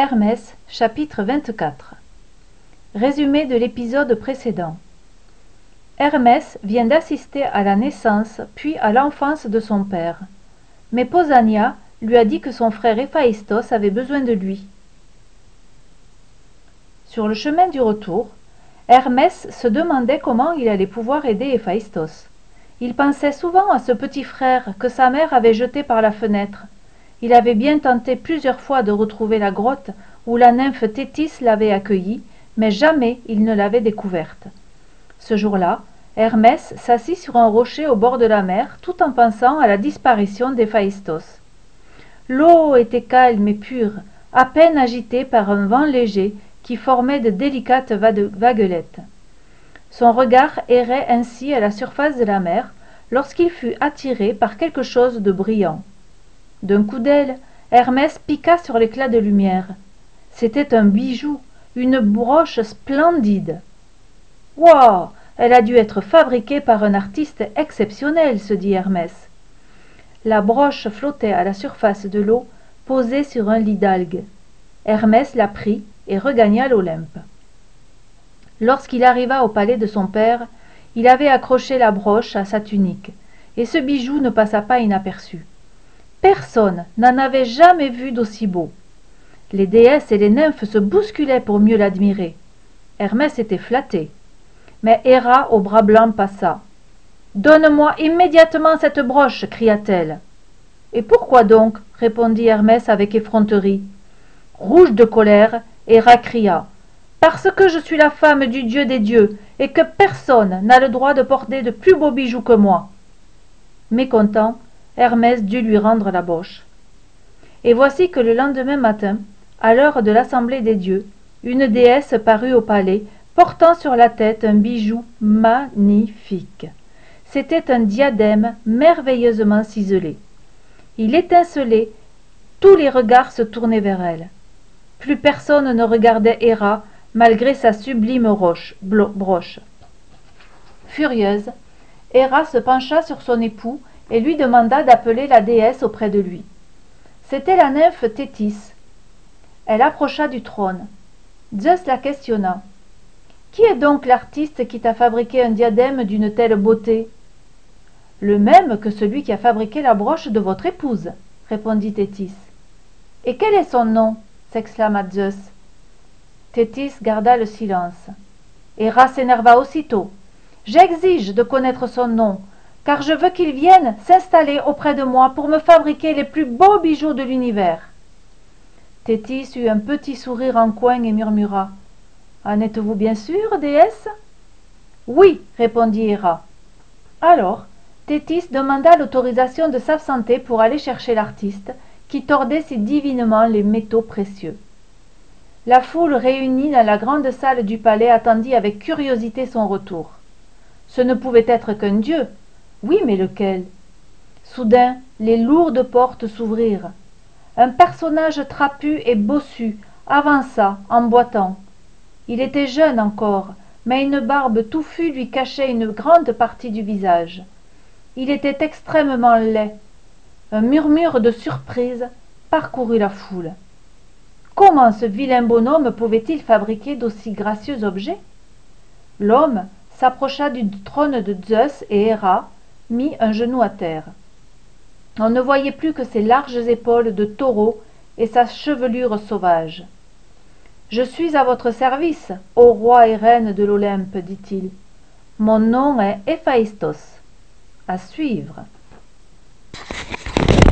Hermès chapitre 24 Résumé de l'épisode précédent Hermès vient d'assister à la naissance puis à l'enfance de son père. Mais Pausania lui a dit que son frère Héphaïstos avait besoin de lui. Sur le chemin du retour, Hermès se demandait comment il allait pouvoir aider Héphaïstos. Il pensait souvent à ce petit frère que sa mère avait jeté par la fenêtre. Il avait bien tenté plusieurs fois de retrouver la grotte où la nymphe Thétis l'avait accueilli, mais jamais il ne l'avait découverte. Ce jour-là, Hermès s'assit sur un rocher au bord de la mer tout en pensant à la disparition d'Héphaïstos. L'eau était calme et pure, à peine agitée par un vent léger qui formait de délicates vaguelettes. Son regard errait ainsi à la surface de la mer lorsqu'il fut attiré par quelque chose de brillant. D'un coup d'aile, Hermès piqua sur l'éclat de lumière. C'était un bijou, une broche splendide. Waouh Elle a dû être fabriquée par un artiste exceptionnel, se dit Hermès. La broche flottait à la surface de l'eau, posée sur un lit d'algues. Hermès la prit et regagna l'Olympe. Lorsqu'il arriva au palais de son père, il avait accroché la broche à sa tunique, et ce bijou ne passa pas inaperçu. Personne n'en avait jamais vu d'aussi beau. Les déesses et les nymphes se bousculaient pour mieux l'admirer. Hermès était flatté. Mais Héra au bras blanc passa. Donne-moi immédiatement cette broche, cria-t-elle. Et pourquoi donc répondit Hermès avec effronterie. Rouge de colère, Héra cria. Parce que je suis la femme du dieu des dieux, et que personne n'a le droit de porter de plus beaux bijoux que moi. Mécontent, Hermès dut lui rendre la broche. Et voici que le lendemain matin, à l'heure de l'assemblée des dieux, une déesse parut au palais, portant sur la tête un bijou magnifique. C'était un diadème merveilleusement ciselé. Il étincelait, tous les regards se tournaient vers elle. Plus personne ne regardait Héra, malgré sa sublime roche, broche. Furieuse, Héra se pencha sur son époux et lui demanda d'appeler la déesse auprès de lui. C'était la nymphe Thétis. Elle approcha du trône. Zeus la questionna. Qui est donc l'artiste qui t'a fabriqué un diadème d'une telle beauté? Le même que celui qui a fabriqué la broche de votre épouse, répondit Thétis. Et quel est son nom? s'exclama Zeus. Thétis garda le silence. Héra s'énerva aussitôt. J'exige de connaître son nom, car je veux qu'il vienne s'installer auprès de moi pour me fabriquer les plus beaux bijoux de l'univers. Thétis eut un petit sourire en coin et murmura. En êtes-vous bien sûre, déesse? Oui, répondit Héra. Alors, Thétis demanda l'autorisation de s'absenter pour aller chercher l'artiste, qui tordait si divinement les métaux précieux. La foule réunie dans la grande salle du palais attendit avec curiosité son retour. Ce ne pouvait être qu'un dieu, oui, mais lequel? Soudain, les lourdes portes s'ouvrirent. Un personnage trapu et bossu avança en boitant. Il était jeune encore, mais une barbe touffue lui cachait une grande partie du visage. Il était extrêmement laid. Un murmure de surprise parcourut la foule. Comment ce vilain bonhomme pouvait-il fabriquer d'aussi gracieux objets? L'homme s'approcha du trône de Zeus et Héra, mit un genou à terre. On ne voyait plus que ses larges épaules de taureau et sa chevelure sauvage. Je suis à votre service, ô roi et reine de l'Olympe, dit-il. Mon nom est Héphaïstos. À suivre.